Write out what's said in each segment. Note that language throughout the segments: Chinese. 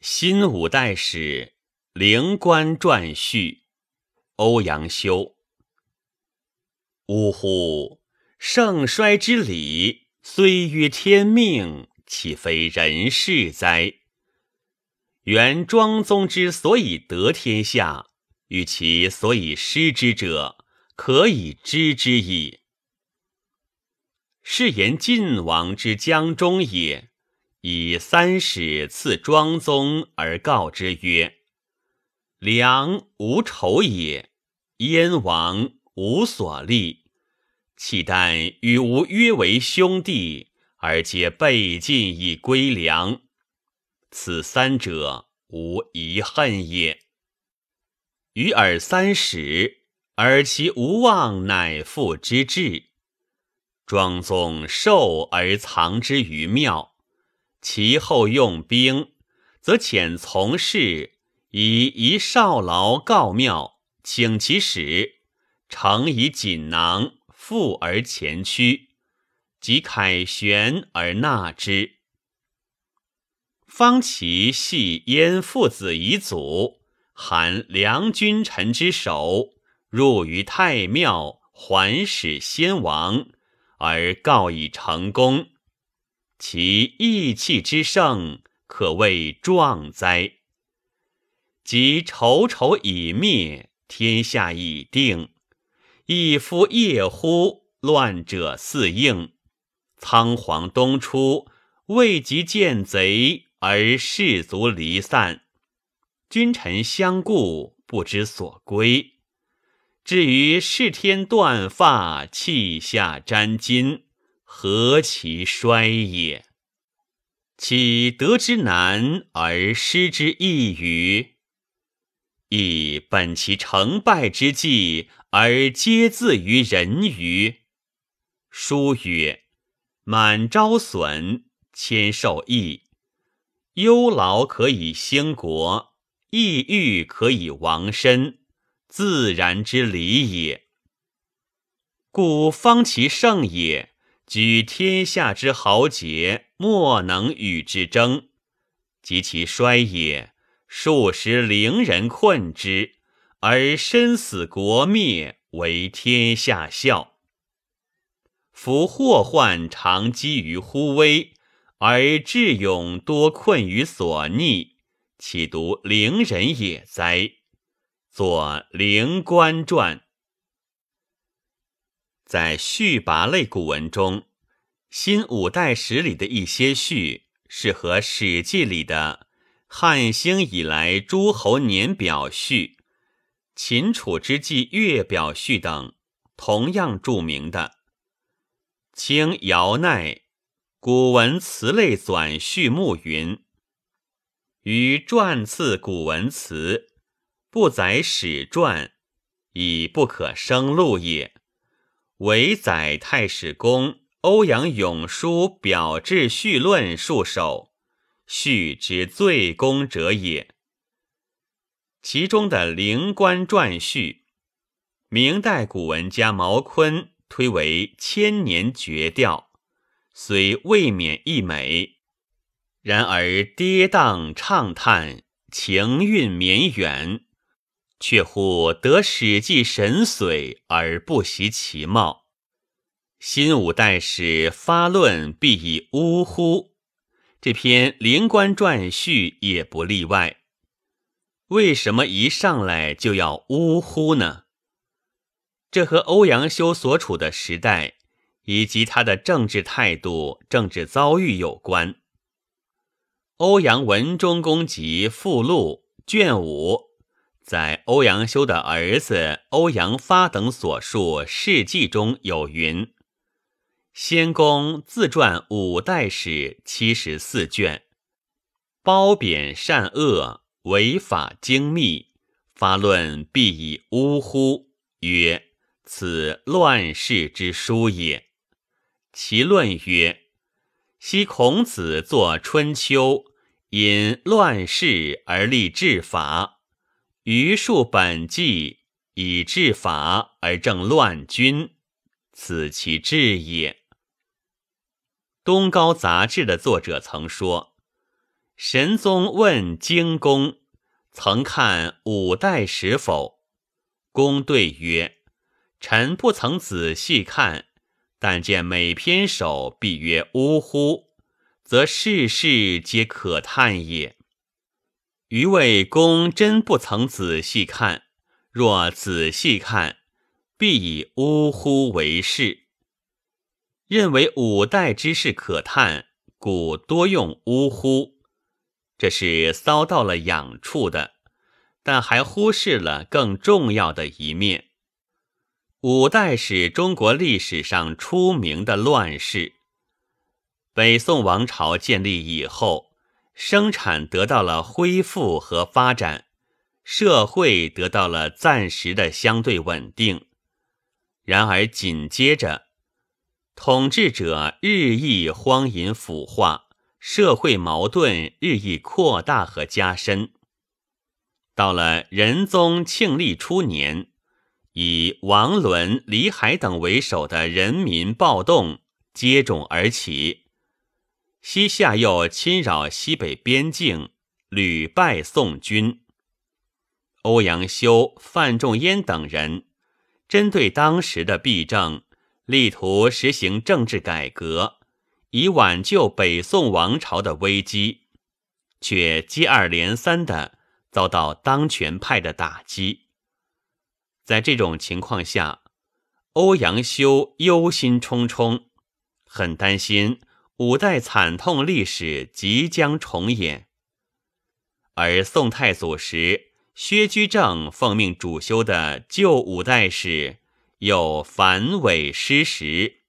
新五代史灵官传序，欧阳修。呜呼！盛衰之理，虽曰天命，岂非人事哉？原庄宗之所以得天下，与其所以失之者，可以知之矣。是言晋王之江中也。以三使赐庄宗而告之曰：“良无仇也，燕王无所立，岂但与吾约为兄弟，而皆被晋以归良？此三者，无遗恨也。与尔三使，而其无望，乃父之志。庄宗受而藏之于庙。”其后用兵，则遣从事以一少劳告庙，请其使，诚以锦囊，复而前驱，即凯旋而纳之。方其系燕父子遗祖，含梁君臣之首，入于太庙，还使先王，而告以成功。其义气之盛，可谓壮哉！即仇仇已灭，天下已定。一夫夜乎，乱者四应。仓皇东出，未及见贼，而士卒离散，君臣相顾，不知所归。至于视天断发，气下沾巾。何其衰也！岂得之难而失之易于？亦本其成败之际，而皆自于人于？书曰：“满招损，谦受益。忧劳可以兴国，抑郁可以亡身，自然之理也。故方其盛也。”举天下之豪杰，莫能与之争；及其衰也，数十伶人困之，而身死国灭，为天下笑。夫祸患常积于忽微，而智勇多困于所逆，岂独伶人也哉？作《灵官传》。在序跋类古文中，新五代史里的一些序是和《史记》里的汉兴以来诸侯年表序、秦楚之际月表序等同样著名的。清姚鼐《古文词类纂序目》云：“于传次古文词，不载史传，以不可生录也。”唯载太史公欧阳永叔表志序论数首，序之最功者也。其中的《灵官传序》，明代古文家毛坤推为千年绝调，虽未免溢美，然而跌宕畅叹，情韵绵远。却乎得《史记》神髓而不习其貌。新五代史发论必以呜呼，这篇《灵官传序》也不例外。为什么一上来就要呜呼呢？这和欧阳修所处的时代以及他的政治态度、政治遭遇有关。欧阳文忠公集附录卷五。在欧阳修的儿子欧阳发等所述事迹中有云：“先公自传五代史七十四卷，褒贬善恶，违法精密，发论必以呜呼，曰：此乱世之书也。其论曰：昔孔子作《春秋》，因乱世而立治法。”余数本纪以治法而正乱君，此其志也。东高杂志的作者曾说：“神宗问荆公：“曾看五代史否？”公对曰：“臣不曾仔细看，但见每篇首必曰‘呜呼’，则世事皆可叹也。”余谓公真不曾仔细看，若仔细看，必以呜呼为是。认为五代之事可叹，故多用呜呼，这是骚到了痒处的，但还忽视了更重要的一面。五代是中国历史上出名的乱世。北宋王朝建立以后。生产得到了恢复和发展，社会得到了暂时的相对稳定。然而紧接着，统治者日益荒淫腐化，社会矛盾日益扩大和加深。到了仁宗庆历初年，以王伦、李海等为首的人民暴动接踵而起。西夏又侵扰西北边境，屡败宋军。欧阳修、范仲淹等人针对当时的弊政，力图实行政治改革，以挽救北宋王朝的危机，却接二连三的遭到当权派的打击。在这种情况下，欧阳修忧心忡忡，很担心。五代惨痛历史即将重演，而宋太祖时，薛居正奉命主修的旧五代史又繁伪失实，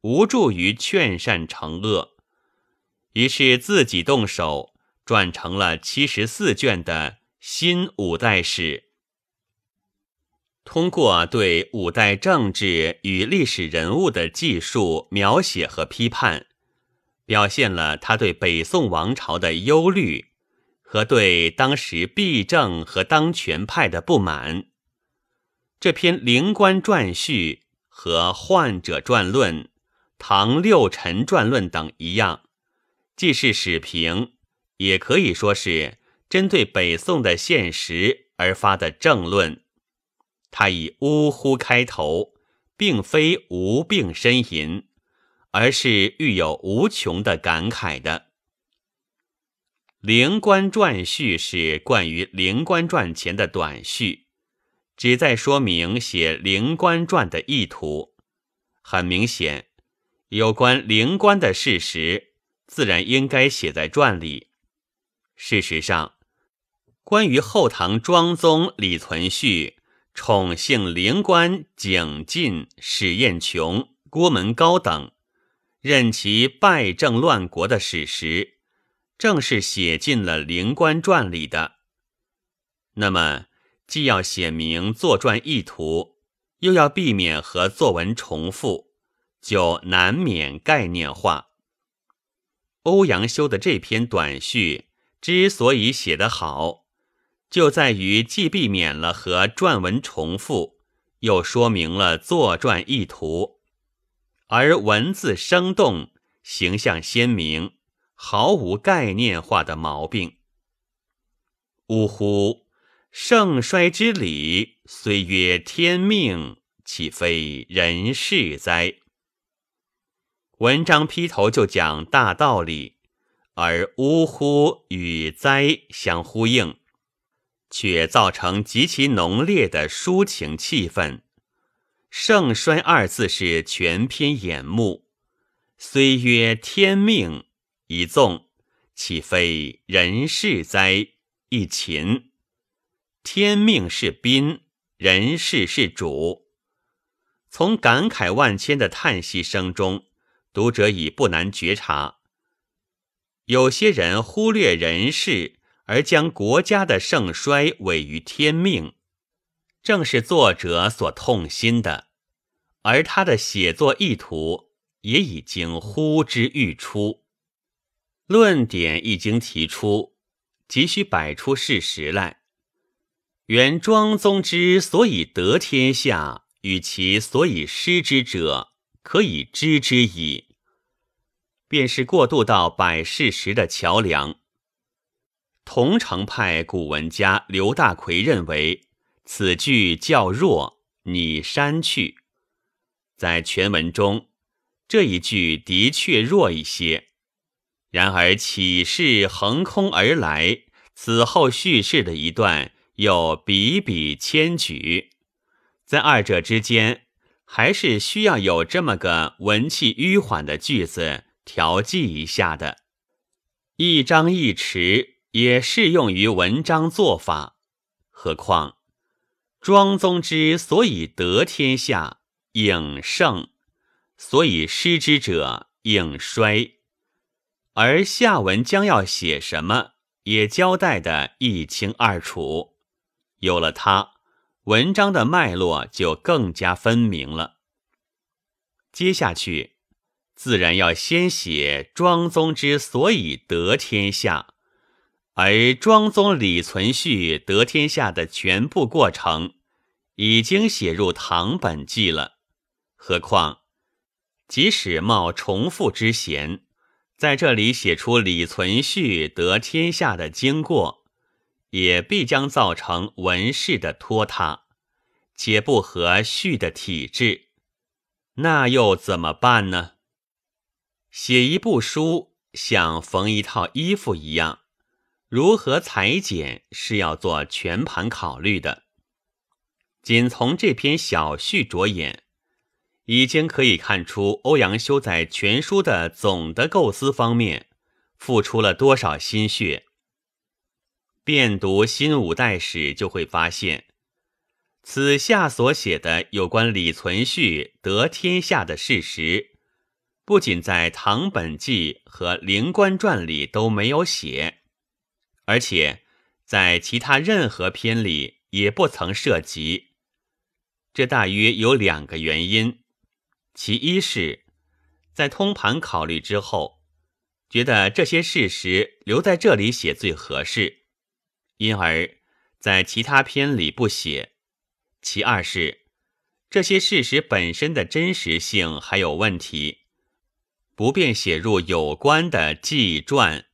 无助于劝善惩恶，于是自己动手撰成了七十四卷的新五代史。通过对五代政治与历史人物的记述、描写和批判。表现了他对北宋王朝的忧虑和对当时弊政和当权派的不满。这篇《灵官传序》和《患者传论》《唐六臣传论》等一样，既是史评，也可以说是针对北宋的现实而发的政论。他以“呜呼”开头，并非无病呻吟。而是欲有无穷的感慨的。灵官传序是关于灵官传前的短序，旨在说明写灵官传的意图。很明显，有关灵官的事实，自然应该写在传里。事实上，关于后唐庄宗李存勖宠幸灵官景进、史彦琼、郭门高等。任其败政乱国的史实，正是写进了《灵官传》里的。那么，既要写明作传意图，又要避免和作文重复，就难免概念化。欧阳修的这篇短序之所以写得好，就在于既避免了和传文重复，又说明了作传意图。而文字生动，形象鲜明，毫无概念化的毛病。呜呼！盛衰之理，虽曰天命，岂非人事哉？文章劈头就讲大道理，而呜呼与哉相呼应，却造成极其浓烈的抒情气氛。盛衰二字是全篇眼目，虽曰天命一纵，岂非人事哉？一秦，天命是宾，人事是主。从感慨万千的叹息声中，读者已不难觉察，有些人忽略人事，而将国家的盛衰委于天命。正是作者所痛心的，而他的写作意图也已经呼之欲出，论点一经提出，急需摆出事实来。原庄宗之所以得天下，与其所以失之者，可以知之矣。便是过渡到摆事实的桥梁。桐城派古文家刘大奎认为此句较弱，拟删去。在全文中，这一句的确弱一些。然而启示横空而来，此后叙事的一段又比比千举，在二者之间，还是需要有这么个文气迂缓的句子调剂一下的。一张一弛。也适用于文章做法，何况庄宗之所以得天下，应盛；所以失之者，应衰。而下文将要写什么，也交代的一清二楚。有了它，文章的脉络就更加分明了。接下去，自然要先写庄宗之所以得天下。而庄宗李存勖得天下的全部过程，已经写入《唐本纪》了。何况，即使冒重复之嫌，在这里写出李存勖得天下的经过，也必将造成文士的拖沓，且不合序的体制。那又怎么办呢？写一部书，像缝一套衣服一样。如何裁剪是要做全盘考虑的。仅从这篇小序着眼，已经可以看出欧阳修在全书的总的构思方面付出了多少心血。遍读新五代史，就会发现，此下所写的有关李存勖得天下的事实，不仅在《唐本纪》和《灵官传》里都没有写。而且，在其他任何篇里也不曾涉及。这大约有两个原因：其一是，在通盘考虑之后，觉得这些事实留在这里写最合适，因而，在其他篇里不写；其二是，这些事实本身的真实性还有问题，不便写入有关的纪传。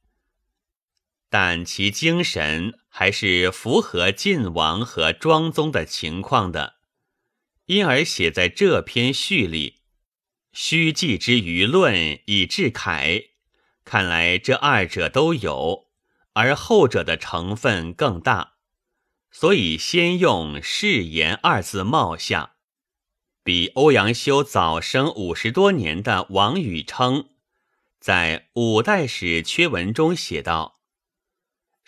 但其精神还是符合晋王和庄宗的情况的，因而写在这篇序里。虚记之舆论以致楷，看来这二者都有，而后者的成分更大，所以先用誓言二字冒下。比欧阳修早生五十多年的王禹偁，在五代史缺文中写道。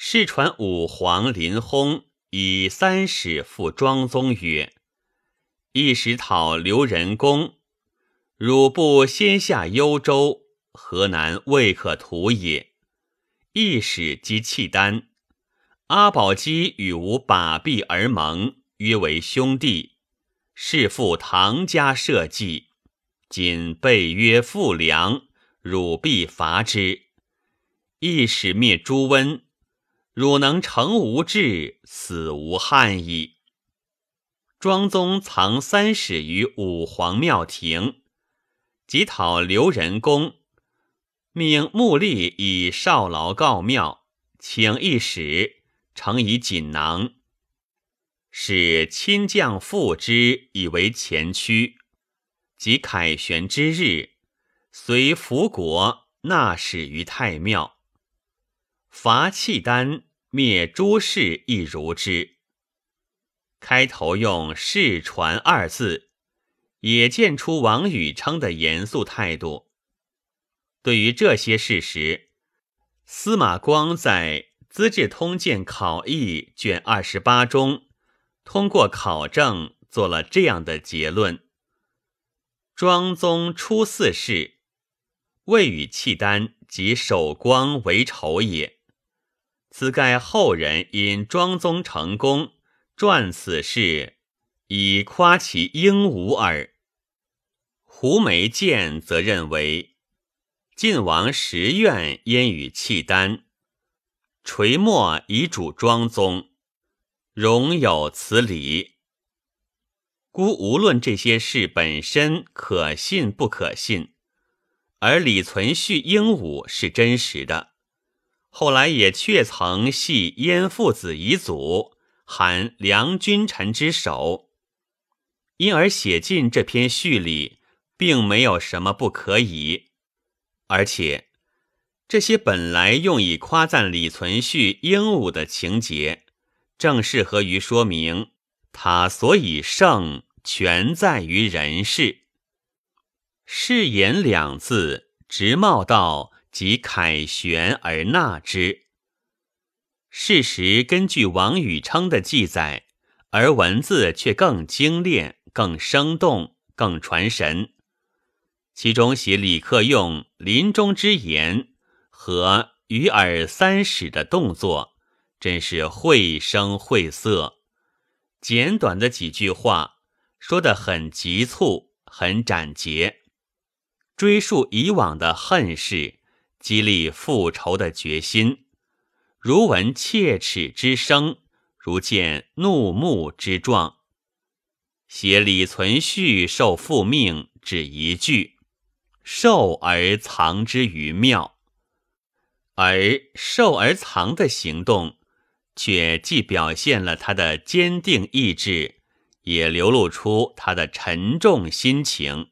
世传武皇临薨，以三使赴庄宗曰：“一时讨刘仁恭，汝不先下幽州，河南未可图也。”一使即契丹，阿保机与吾把臂而盟，约为兄弟，是复唐家社稷。今被约复粮，汝必伐之。一使灭朱温。汝能成无志，死无憾矣。庄宗藏三史于武皇庙庭，即讨刘仁恭，命穆立以少劳告庙，请一使，呈以锦囊，使亲将赴之，以为前驱。即凯旋之日，随福国纳使于太庙。伐契丹，灭诸氏，亦如之。开头用“世传”二字，也见出王禹偁的严肃态度。对于这些事实，司马光在《资治通鉴考异》卷二十八中，通过考证做了这样的结论：庄宗初四世，未与契丹及守光为仇也。此盖后人因庄宗成功，传此事，以夸其英武耳。胡梅见则认为，晋王实愿焉与契丹，垂墨以主庄宗，容有此理。孤无论这些事本身可信不可信，而李存勖英武是真实的。后来也确曾系燕父子遗祖，含梁君臣之手，因而写进这篇序里，并没有什么不可以。而且这些本来用以夸赞李存勖英武的情节，正适合于说明他所以胜，全在于人事。誓言两字，直冒道。即凯旋而纳之。事实根据王禹偁的记载，而文字却更精炼、更生动、更传神。其中写李克用临终之言和与尔三使的动作，真是绘声绘色。简短的几句话，说得很急促、很斩截，追溯以往的恨事。激励复仇的决心，如闻切齿之声，如见怒目之状。写李存勖受父命，只一句：“受而藏之于庙。”而受而藏的行动，却既表现了他的坚定意志，也流露出他的沉重心情，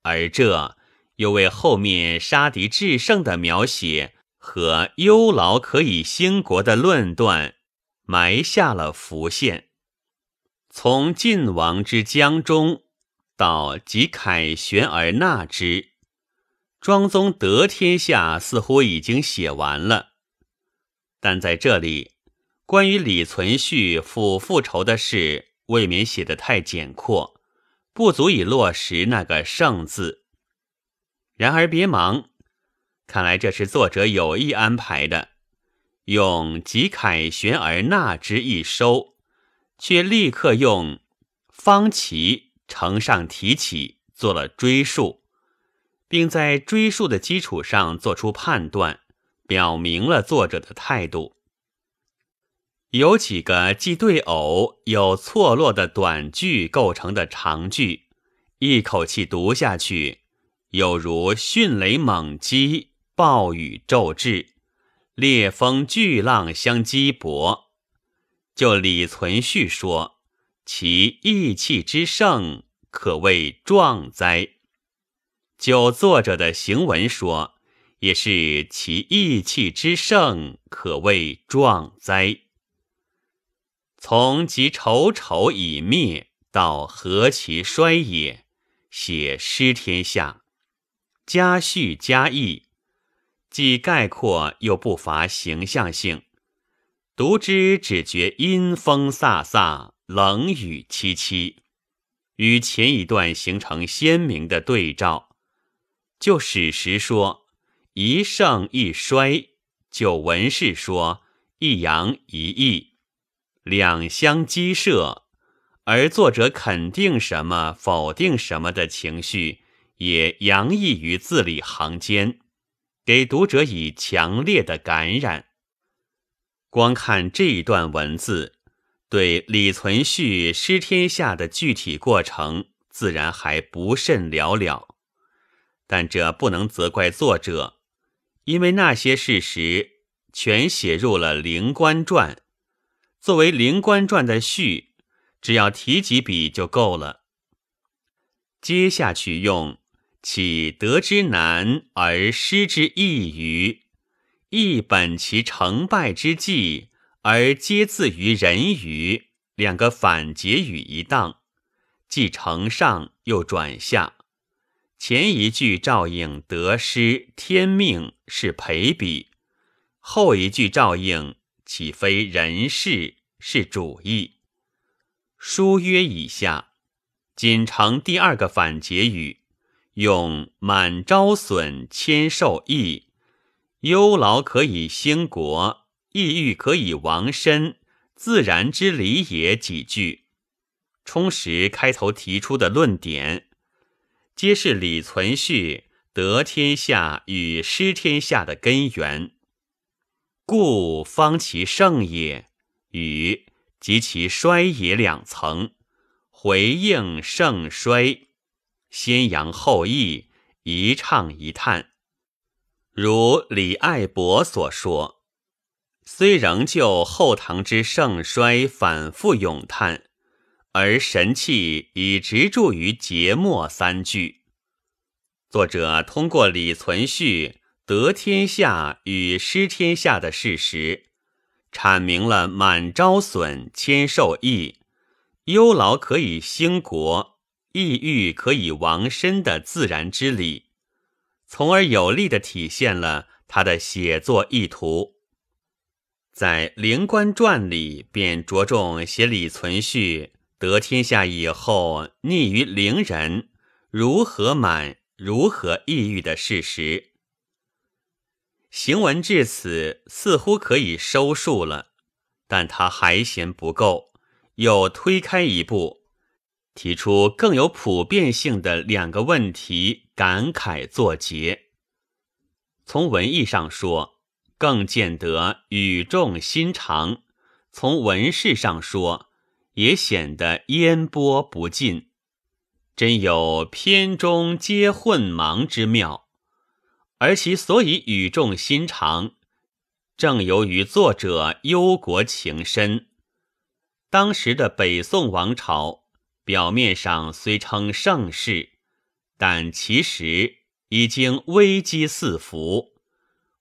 而这。又为后面杀敌制胜的描写和忧劳可以兴国的论断埋下了伏线。从晋王之江中到即凯旋而纳之，庄宗得天下似乎已经写完了，但在这里，关于李存勖复复仇的事，未免写得太简括，不足以落实那个胜字。然而别忙，看来这是作者有意安排的，用“即凯旋而纳之”一收，却立刻用“方其”承上提起做了追述，并在追述的基础上做出判断，表明了作者的态度。有几个既对偶有错落的短句构成的长句，一口气读下去。有如迅雷猛击，暴雨骤至，烈风巨浪相击搏。就李存勖说，其意气之盛，可谓壮哉。就作者的行文说，也是其意气之盛，可谓壮哉。从即丑丑已灭到何其衰也，写失天下。加叙加意，既概括又不乏形象性，读之只觉阴风飒飒，冷雨凄凄，与前一段形成鲜明的对照。就史实说一盛一衰，就文事说一阳一抑，两相激射，而作者肯定什么，否定什么的情绪。也洋溢于字里行间，给读者以强烈的感染。光看这一段文字，对李存勖失天下的具体过程，自然还不甚了了。但这不能责怪作者，因为那些事实全写入了《灵官传》。作为《灵官传》的序，只要提几笔就够了。接下去用。岂得之难而失之易于？亦本其成败之际，而皆自于人于。两个反结语一当，既承上又转下。前一句照应得失天命是陪笔，后一句照应岂非人事是主意？书曰以下，仅成第二个反结语。用满招损，谦受益，忧劳可以兴国，抑郁可以亡身，自然之理也。几句充实开头提出的论点，皆是李存勖得天下与失天下的根源，故方其盛也，与及其衰也两层，回应盛衰。先扬后抑，一唱一叹。如李爱伯所说：“虽仍旧后唐之盛衰反复咏叹，而神气已直注于节末三句。作者通过李存勖得天下与失天下的事实，阐明了满招损，谦受益，忧劳可以兴国，抑郁可以亡身的自然之理，从而有力地体现了他的写作意图。在《灵官传》里，便着重写李存勖得天下以后溺于伶人，如何满，如何抑郁的事实。行文至此似乎可以收束了，但他还嫌不够，又推开一步，提出更有普遍性的两个问题，感慨作结。从文艺上说，更见得语重心长；从文事上说，也显得烟波不尽，真有篇中皆混忙之妙。而其所以语重心长，正由于作者忧国情深。当时的北宋王朝，表面上虽称盛世，但其实已经危机四伏，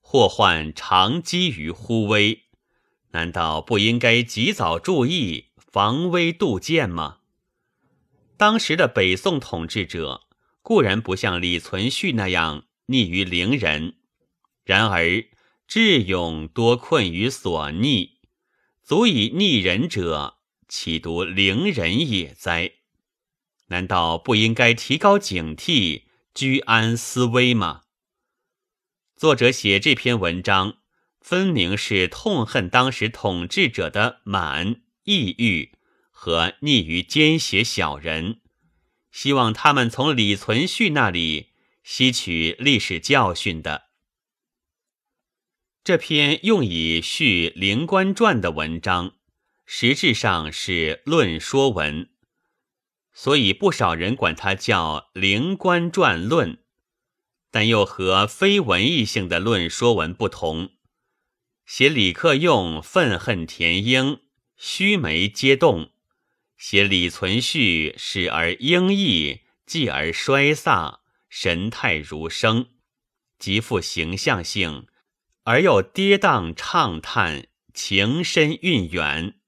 祸患常积于忽微。难道不应该及早注意，防微杜渐吗？当时的北宋统治者固然不像李存勖那样。溺于伶人，然而智勇多困于所逆，足以逆人者，岂独伶人也哉？难道不应该提高警惕，居安思危吗？作者写这篇文章，分明是痛恨当时统治者的满、抑郁和溺于奸邪小人，希望他们从李存勖那里。吸取历史教训的这篇用以叙《灵官传》的文章，实质上是论说文，所以不少人管它叫《灵官传论》。但又和非文艺性的论说文不同，写李克用愤恨田婴，须眉皆动；写李存勖始而英毅，继而衰飒。神态如生，极富形象性，而又跌宕畅叹，情深韵远，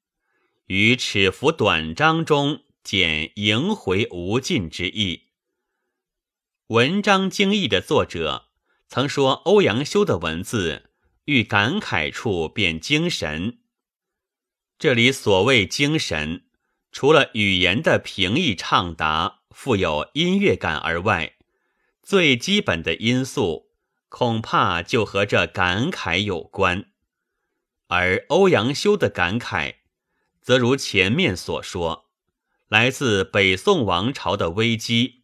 于尺幅短章中见萦回无尽之意。文章精义的作者曾说，欧阳修的文字遇感慨处便精神。这里所谓精神，除了语言的平易畅达、富有音乐感而外，最基本的因素，恐怕就和这感慨有关。而欧阳修的感慨，则如前面所说，来自北宋王朝的危机，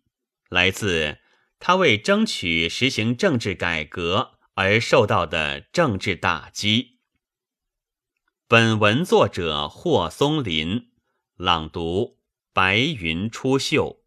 来自他为争取实行政治改革而受到的政治打击。本文作者霍松林朗读：白云出岫。